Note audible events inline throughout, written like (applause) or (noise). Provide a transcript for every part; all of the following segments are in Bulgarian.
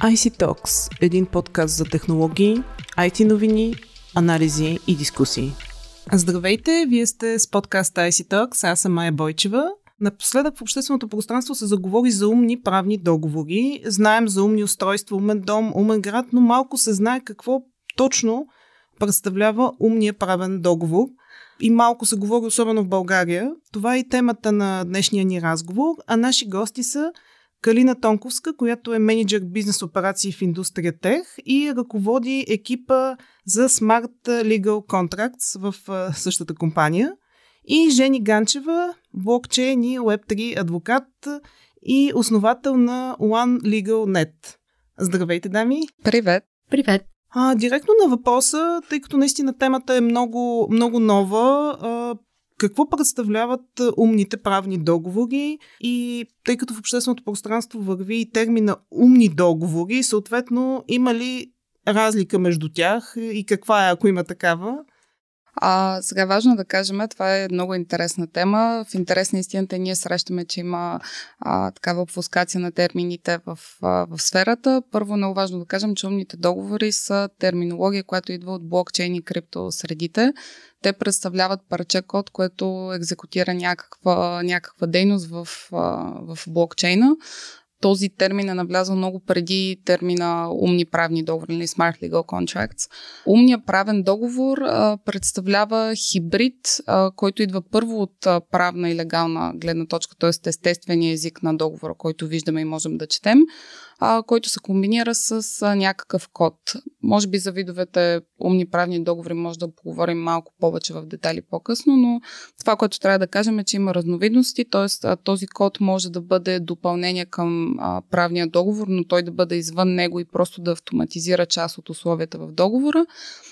IC Talks – един подкаст за технологии, IT новини, анализи и дискусии. Здравейте, вие сте с подкаста IC Talks, аз съм Майя Бойчева. Напоследък в общественото пространство се заговори за умни правни договори. Знаем за умни устройства, умен дом, умен град, но малко се знае какво точно представлява умния правен договор. И малко се говори, особено в България. Това е и темата на днешния ни разговор, а наши гости са Калина Тонковска, която е менеджер бизнес операции в индустрия Тех и ръководи екипа за Smart Legal Contracts в същата компания. И Жени Ганчева, блокчейн и Web3 адвокат и основател на One Legal Net. Здравейте, дами! Привет! Привет! А, директно на въпроса, тъй като наистина темата е много, много нова, а, какво представляват умните правни договори и тъй като в общественото пространство върви и термина умни договори, съответно има ли разлика между тях и каква е, ако има такава? А, сега важно да кажем, това е много интересна тема. В интерес на истината ние срещаме, че има а, такава обфускация на термините в, а, в сферата. Първо много важно да кажем, че умните договори са терминология, която идва от блокчейн и криптосредите. Те представляват парче код, което екзекутира някаква, някаква дейност в, в блокчейна този термин е навлязъл много преди термина умни правни договори или Smart Legal Contracts. Умният правен договор а, представлява хибрид, а, който идва първо от а, правна и легална гледна точка, т.е. естествения език на договора, който виждаме и можем да четем, а, който се комбинира с а, някакъв код. Може би за видовете умни правни договори може да поговорим малко повече в детали по-късно, но това, което трябва да кажем е, че има разновидности, т.е. този код може да бъде допълнение към а, правния договор, но той да бъде извън него и просто да автоматизира част от условията в договора.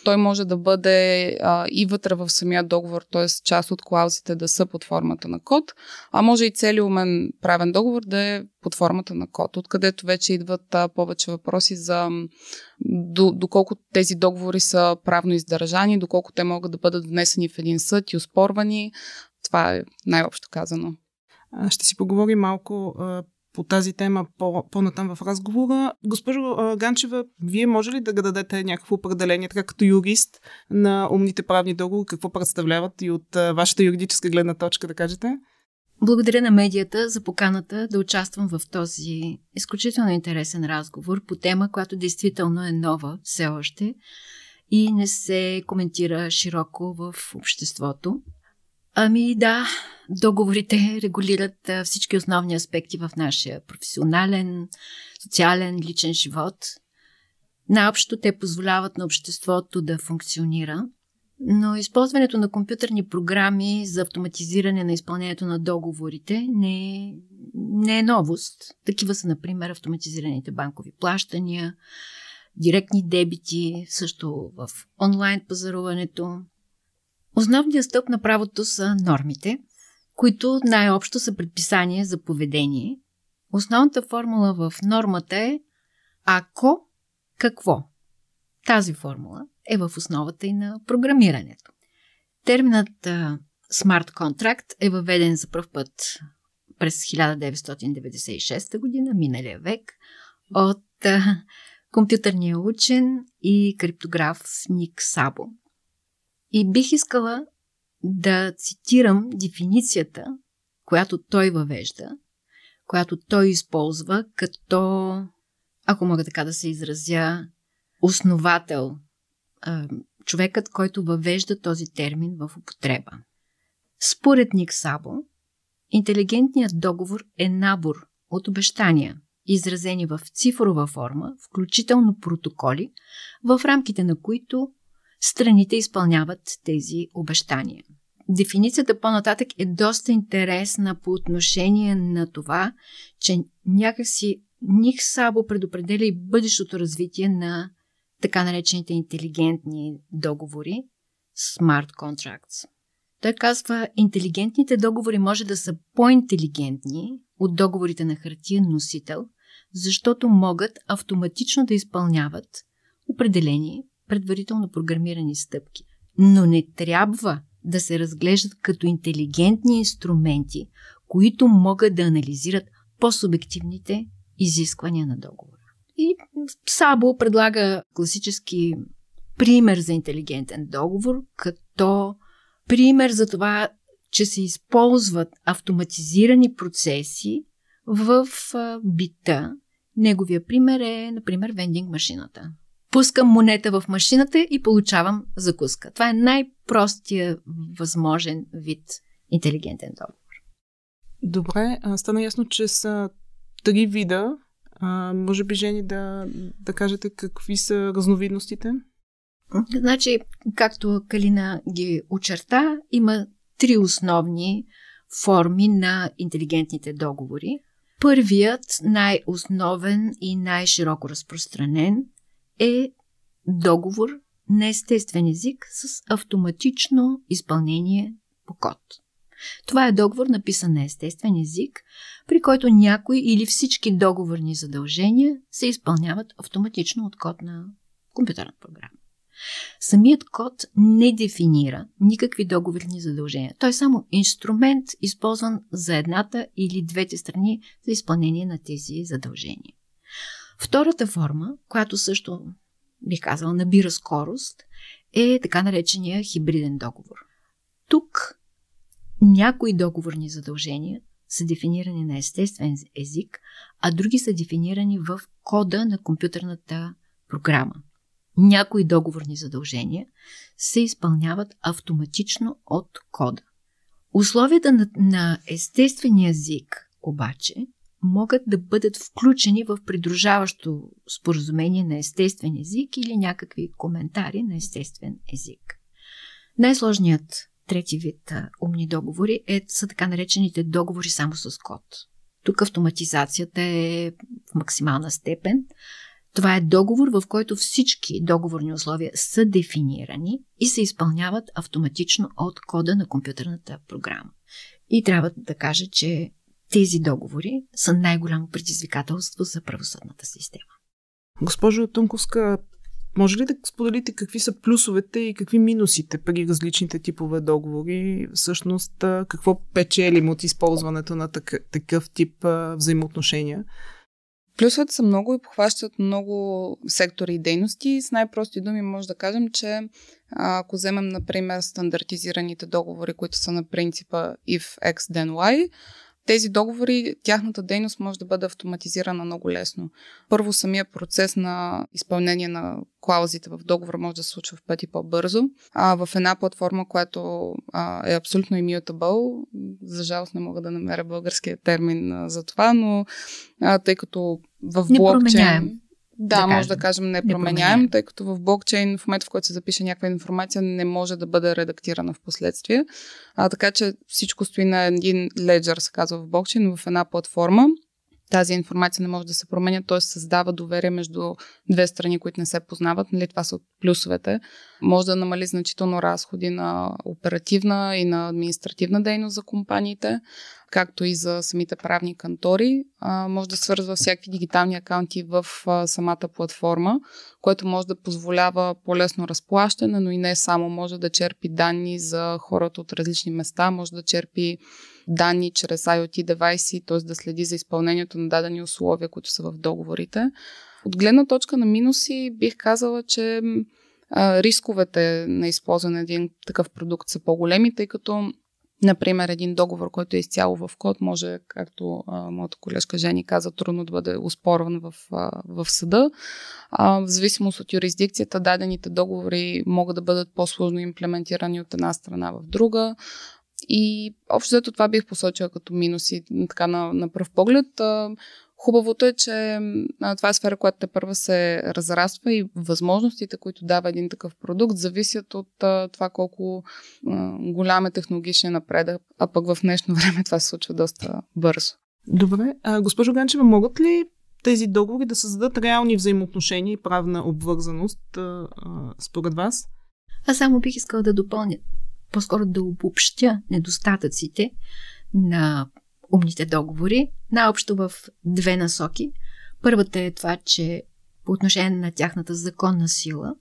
Той може да бъде а, и вътре в самия договор, т.е. част от клаузите да са под формата на код, а може и целият умен правен договор да е под формата на код, откъдето вече идват а, повече въпроси за до, доколко тези договори са правно издържани, доколко те могат да бъдат внесени в един съд и оспорвани. Това е най-общо казано. Ще си поговорим малко а, по тази тема по, по-натам в разговора. Госпожо а, Ганчева, вие може ли да дадете някакво определение, така като юрист на умните правни договори, какво представляват и от а, вашата юридическа гледна точка, да кажете? Благодаря на медията за поканата да участвам в този изключително интересен разговор по тема, която действително е нова все още и не се коментира широко в обществото. Ами да, договорите регулират всички основни аспекти в нашия професионален, социален, личен живот. Наобщо те позволяват на обществото да функционира – но използването на компютърни програми за автоматизиране на изпълнението на договорите не е, не е новост. Такива са, например, автоматизираните банкови плащания, директни дебити, също в онлайн пазаруването. Основният стълб на правото са нормите, които най-общо са предписания за поведение. Основната формула в нормата е ако какво. Тази формула е в основата и на програмирането. Терминът Smart Contract е въведен за първ път през 1996 година, миналия век, от компютърния учен и криптограф Ник Сабо. И бих искала да цитирам дефиницията, която той въвежда, която той използва като, ако мога така да се изразя, основател а, човекът, който въвежда този термин в употреба. Според Ник Сабо, интелигентният договор е набор от обещания, изразени в цифрова форма, включително протоколи, в рамките на които страните изпълняват тези обещания. Дефиницията по-нататък е доста интересна по отношение на това, че някакси Ник Сабо предопределя и бъдещото развитие на така наречените интелигентни договори, smart contracts. Той казва, интелигентните договори може да са по-интелигентни от договорите на хартиен носител, защото могат автоматично да изпълняват определени предварително програмирани стъпки. Но не трябва да се разглеждат като интелигентни инструменти, които могат да анализират по-субективните изисквания на договора. И Сабо предлага класически пример за интелигентен договор, като пример за това, че се използват автоматизирани процеси в бита. Неговия пример е, например, вендинг машината. Пускам монета в машината и получавам закуска. Това е най-простия възможен вид интелигентен договор. Добре, стана ясно, че са три вида. А, може би, Жени, да, да кажете какви са разновидностите? Значи, както Калина ги очерта, има три основни форми на интелигентните договори. Първият, най-основен и най-широко разпространен е договор на естествен език с автоматично изпълнение по код. Това е договор написан на естествен език, при който някои или всички договорни задължения се изпълняват автоматично от код на компютърна програма. Самият код не дефинира никакви договорни задължения. Той е само инструмент, използван за едната или двете страни за изпълнение на тези задължения. Втората форма, която също, бих казала, набира скорост, е така наречения хибриден договор. Тук някои договорни задължения са дефинирани на естествен език, а други са дефинирани в кода на компютърната програма. Някои договорни задължения се изпълняват автоматично от кода. Условията на, на естествения език обаче могат да бъдат включени в придружаващо споразумение на естествен език или някакви коментари на естествен език. Най-сложният трети вид а, умни договори е, са така наречените договори само с код. Тук автоматизацията е в максимална степен. Това е договор, в който всички договорни условия са дефинирани и се изпълняват автоматично от кода на компютърната програма. И трябва да кажа, че тези договори са най-голямо предизвикателство за правосъдната система. Госпожо Тунковска, може ли да споделите какви са плюсовете и какви минусите при различните типове договори? Всъщност, какво печелим от използването на такъв, тип взаимоотношения? Плюсовете са много и похващат много сектори и дейности. С най-прости думи може да кажем, че ако вземем, например, стандартизираните договори, които са на принципа if x then y, тези договори, тяхната дейност може да бъде автоматизирана много лесно. Първо, самия процес на изпълнение на клаузите в договора може да се случва в пъти по-бързо. А в една платформа, която а, е абсолютно immutable, за жалост не мога да намеря българския термин а, за това, но а, тъй като в блокчейн... Да, да може да кажем непроменяем, тъй като в блокчейн в момента, в който се запише някаква информация, не може да бъде редактирана в последствие. А, така че всичко стои на един леджер, се казва в блокчейн, в една платформа тази информация не може да се променя, т.е. създава доверие между две страни, които не се познават. Нали, това са от плюсовете. Може да намали значително разходи на оперативна и на административна дейност за компаниите, както и за самите правни кантори. А, може да свързва всякакви дигитални акаунти в а, самата платформа, което може да позволява по-лесно разплащане, но и не само. Може да черпи данни за хората от различни места, може да черпи данни чрез IoT девайси, т.е. да следи за изпълнението на дадени условия, които са в договорите. От гледна точка на минуси бих казала, че а, рисковете на използване на един такъв продукт са по-големи, тъй като Например, един договор, който е изцяло в код, може, както а, моята колежка Жени каза, трудно да бъде успорван в, а, в съда. А, в зависимост от юрисдикцията, дадените договори могат да бъдат по-сложно имплементирани от една страна в друга. И общо зато това бих посочила като минуси така на, на пръв поглед. Хубавото е, че това е сфера, която те първа се разраства и възможностите, които дава един такъв продукт, зависят от това колко голям е технологичен напредък, а пък в днешно (laughs) време това се случва доста бързо. Добре. А, госпожо Ганчева, могат ли тези договори да създадат реални взаимоотношения и правна обвързаност а, според вас? Аз само бих искала да допълня по-скоро да обобщя недостатъците на умните договори, наобщо в две насоки. Първата е това, че по отношение на тяхната законна сила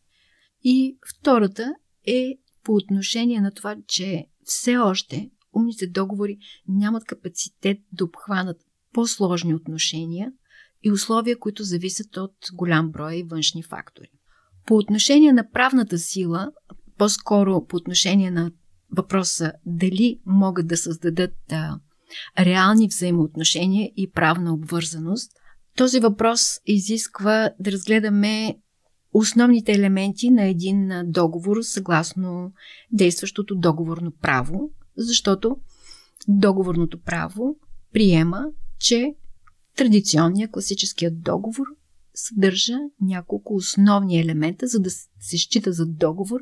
и втората е по отношение на това, че все още умните договори нямат капацитет да обхванат по-сложни отношения и условия, които зависят от голям брой външни фактори. По отношение на правната сила, по-скоро по отношение на въпроса дали могат да създадат а, реални взаимоотношения и правна обвързаност, този въпрос изисква да разгледаме основните елементи на един договор съгласно действащото договорно право, защото договорното право приема, че традиционният класическият договор съдържа няколко основни елемента, за да се счита за договор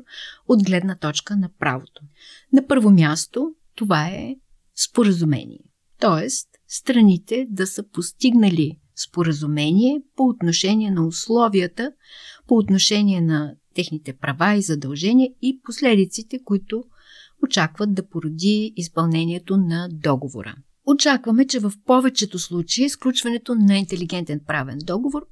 от гледна точка на правото. На първо място това е споразумение. Тоест, страните да са постигнали споразумение по отношение на условията, по отношение на техните права и задължения и последиците, които очакват да породи изпълнението на договора. Очакваме, че в повечето случаи изключването на интелигентен правен договор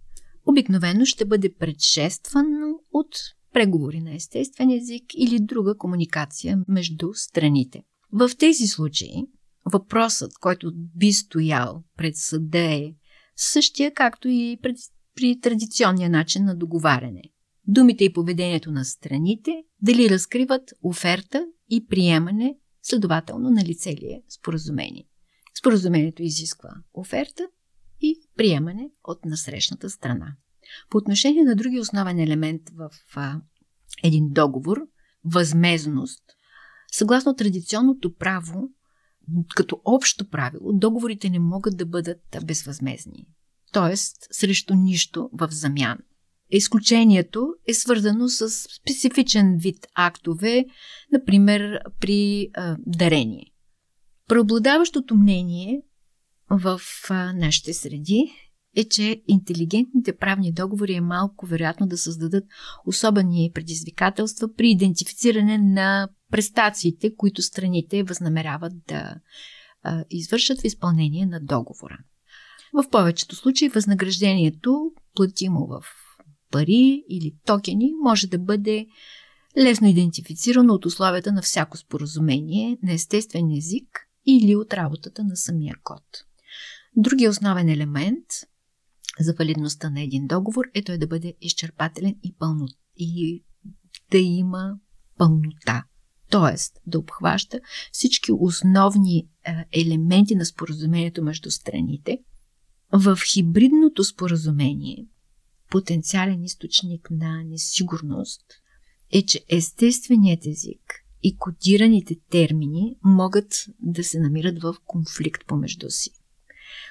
обикновено ще бъде предшествано от преговори на естествен език или друга комуникация между страните. В тези случаи въпросът, който би стоял пред съда е същия, както и пред, при традиционния начин на договаряне. Думите и поведението на страните дали разкриват оферта и приемане, следователно на лице ли е споразумение. Споразумението изисква оферта приемане от насрещната страна. По отношение на други основен елемент в а, един договор, възмезност, съгласно традиционното право, като общо правило, договорите не могат да бъдат безвъзмезни. Тоест, срещу нищо в замяна. Изключението е свързано с специфичен вид актове, например при а, дарение. Преобладаващото мнение в нашите среди е, че интелигентните правни договори е малко вероятно да създадат особени предизвикателства при идентифициране на престациите, които страните възнамеряват да а, извършат в изпълнение на договора. В повечето случаи възнаграждението, платимо в пари или токени, може да бъде лесно идентифицирано от условията на всяко споразумение на естествен език или от работата на самия код. Другия основен елемент за валидността на един договор е той да бъде изчерпателен и, пълно, и да има пълнота. Тоест да обхваща всички основни е, елементи на споразумението между страните. В хибридното споразумение потенциален източник на несигурност е, че естественият език и кодираните термини могат да се намират в конфликт помежду си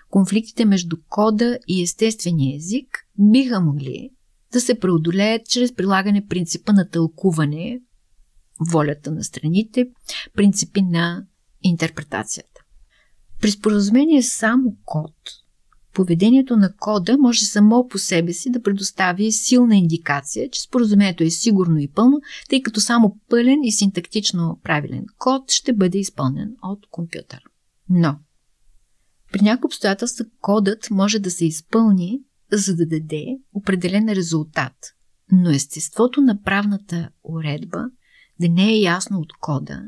конфликтите между кода и естествения език биха могли да се преодолеят чрез прилагане принципа на тълкуване, волята на страните, принципи на интерпретацията. При споразумение само код, поведението на кода може само по себе си да предостави силна индикация, че споразумението е сигурно и пълно, тъй като само пълен и синтактично правилен код ще бъде изпълнен от компютър. Но при някои обстоятелства кодът може да се изпълни, за да даде определен резултат, но естеството на правната уредба да не е ясно от кода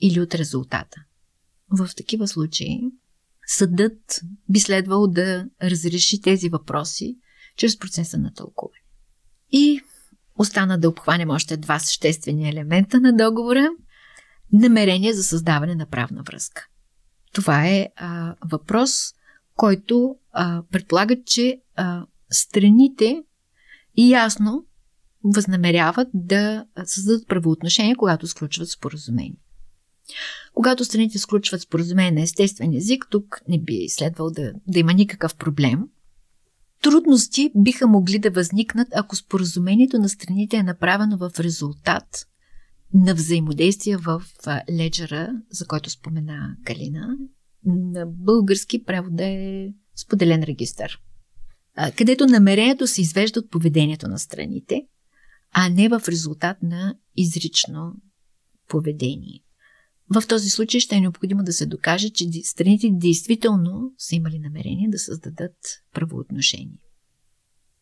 или от резултата. В такива случаи съдът би следвало да разреши тези въпроси чрез процеса на тълкуване. И остана да обхванем още два съществени елемента на договора намерение за създаване на правна връзка. Това е а, въпрос, който а, предполага, че а, страните ясно възнамеряват да създадат правоотношения, когато сключват споразумение. Когато страните сключват споразумение на естествен език, тук не би следвал да, да има никакъв проблем. Трудности биха могли да възникнат, ако споразумението на страните е направено в резултат на взаимодействие в леджера, за който спомена Калина. На български превода е споделен регистър, където намерението се извежда от поведението на страните, а не в резултат на изрично поведение. В този случай ще е необходимо да се докаже, че страните действително са имали намерение да създадат правоотношения.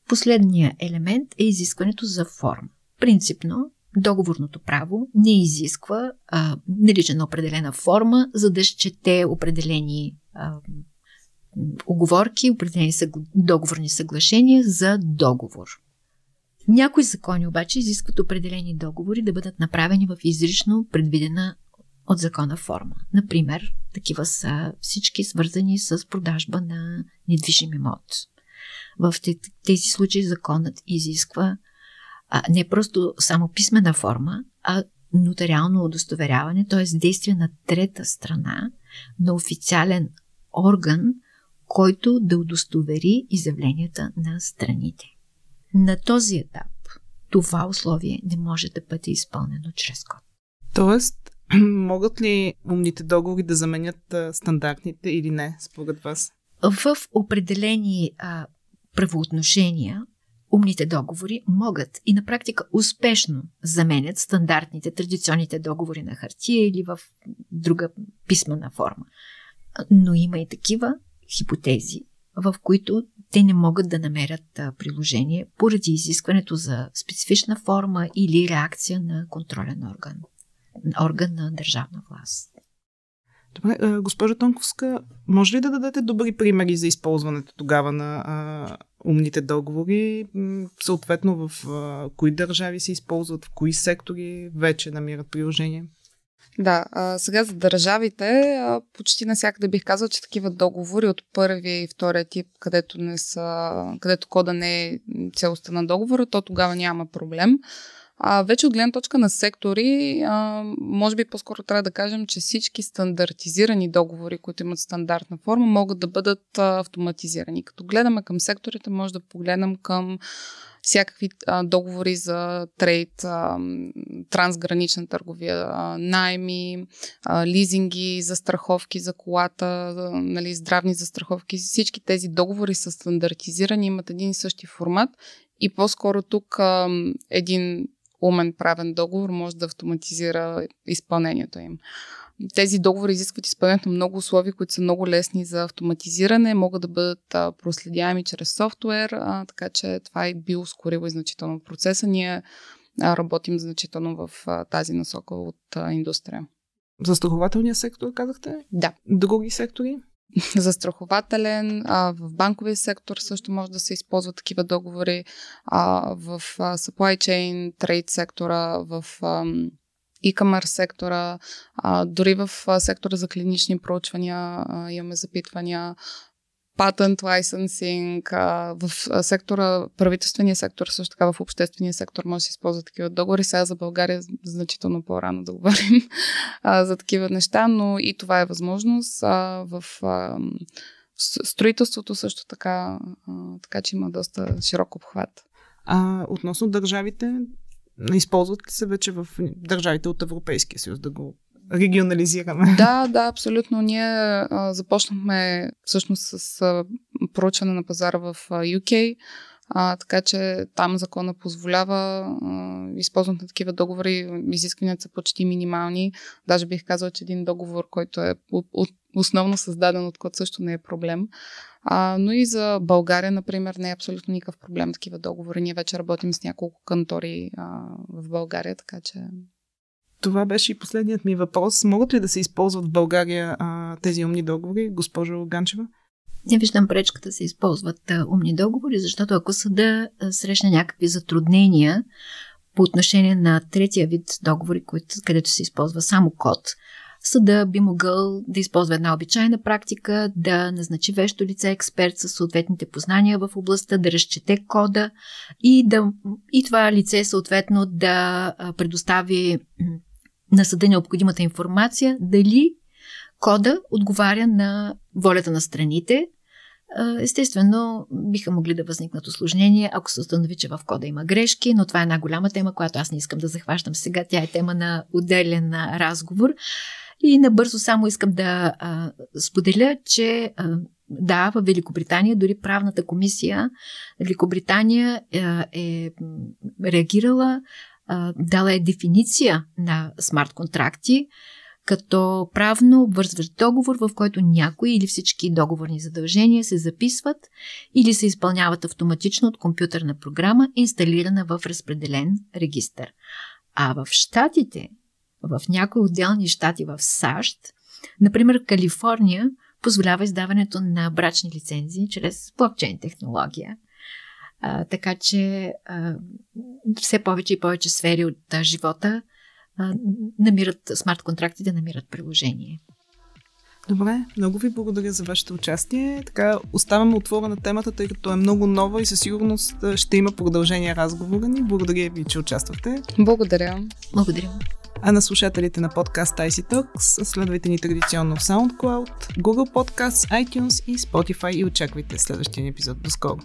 Последният елемент е изискването за форма. Принципно, договорното право не изисква а, наличие на определена форма, за да счете определени а, оговорки, определени договорни съглашения за договор. Някои закони обаче изискват определени договори да бъдат направени в изрично предвидена от закона форма. Например, такива са всички свързани с продажба на недвижим имот. В тези случаи законът изисква а, не просто само писмена форма, а нотариално удостоверяване, т.е. действие на трета страна, на официален орган, който да удостовери изявленията на страните. На този етап това условие не може да бъде изпълнено чрез код. Тоест, (clears throat) могат ли умните договори да заменят а, стандартните или не, според вас? В определени а, правоотношения умните договори могат и на практика успешно заменят стандартните традиционните договори на хартия или в друга писмена форма. Но има и такива хипотези, в които те не могат да намерят приложение поради изискването за специфична форма или реакция на контролен орган, орган на държавна власт. Добре, госпожа Тонковска, може ли да дадете добри примери за използването тогава на а, умните договори? Съответно, в а, кои държави се използват, в кои сектори вече намират приложение? Да, а, сега за държавите а, почти насякъде бих казал, че такива договори от първия и втория тип, където, не са, където кода не е целостта на договора, то тогава няма проблем. А вече от гледна точка на сектори, а, може би по-скоро трябва да кажем, че всички стандартизирани договори, които имат стандартна форма, могат да бъдат а, автоматизирани. Като гледаме към секторите, може да погледнем към всякакви а, договори за трейд, а, трансгранична търговия, а, найми, а, лизинги, застраховки за колата, а, нали, здравни застраховки. Всички тези договори са стандартизирани, имат един и същи формат и по-скоро тук а, един умен правен договор може да автоматизира изпълнението им. Тези договори изискват изпълнението на много условия, които са много лесни за автоматизиране, могат да бъдат проследяеми чрез софтуер, а, така че това е би ускорило и значително процеса. Ние а, работим значително в а, тази насока от индустрия. Застрахователния сектор, казахте? Да. Други сектори? (laughs) застрахователен, а, в банковия сектор също може да се използват такива договори, а, в а, supply chain, trade сектора, в а, e-commerce сектора, а, дори в а, сектора за клинични проучвания а, имаме запитвания, patent licensing, в сектора, правителствения сектор, също така в обществения сектор може да се използват такива договори. Сега за България значително по-рано да говорим за такива неща, но и това е възможност. В строителството също така, така че има доста широк обхват. А относно държавите, използват ли се вече в държавите от Европейския съюз да го регионализираме. Да, да, абсолютно. Ние а, започнахме всъщност с а, проучване на пазара в а, UK, а, така че там закона позволява а, използването на такива договори. Изискванията са почти минимални. Даже бих казала, че един договор, който е от, основно създаден от код, също не е проблем. А, но и за България, например, не е абсолютно никакъв проблем такива договори. Ние вече работим с няколко кантори а, в България, така че това беше и последният ми въпрос. Могат ли да се използват в България а, тези умни договори, госпожо Ганчева? Не виждам пречката да се използват а, умни договори, защото ако съда срещне някакви затруднения по отношение на третия вид договори, които, където се използва само код, съда би могъл да използва една обичайна практика, да назначи вещо лице експерт с съответните познания в областта, да разчете кода и, да, и това лице съответно да предостави на съда необходимата информация дали кода отговаря на волята на страните. Естествено, биха могли да възникнат осложнения, ако се установи, че в кода има грешки, но това е една голяма тема, която аз не искам да захващам сега. Тя е тема на отделен разговор. И набързо само искам да а, споделя, че а, да, в Великобритания дори правната комисия Великобритания а, е реагирала дала е дефиниция на смарт контракти, като правно обвързващ договор, в който някои или всички договорни задължения се записват или се изпълняват автоматично от компютърна програма, инсталирана в разпределен регистр. А в Штатите, в някои отделни щати в САЩ, например Калифорния, позволява издаването на брачни лицензии чрез блокчейн технология. А, така че а, все повече и повече сфери от а, живота а, намират смарт контракти да намират приложение. Добре, много ви благодаря за вашето участие. Така, оставаме отворена темата, тъй като е много нова и със сигурност ще има продължение разговора ни. Благодаря ви, че участвахте. Благодаря. Благодаря. А на слушателите на подкаст IC Talks следвайте ни традиционно в SoundCloud, Google Podcasts, iTunes и Spotify и очаквайте следващия епизод. До скоро!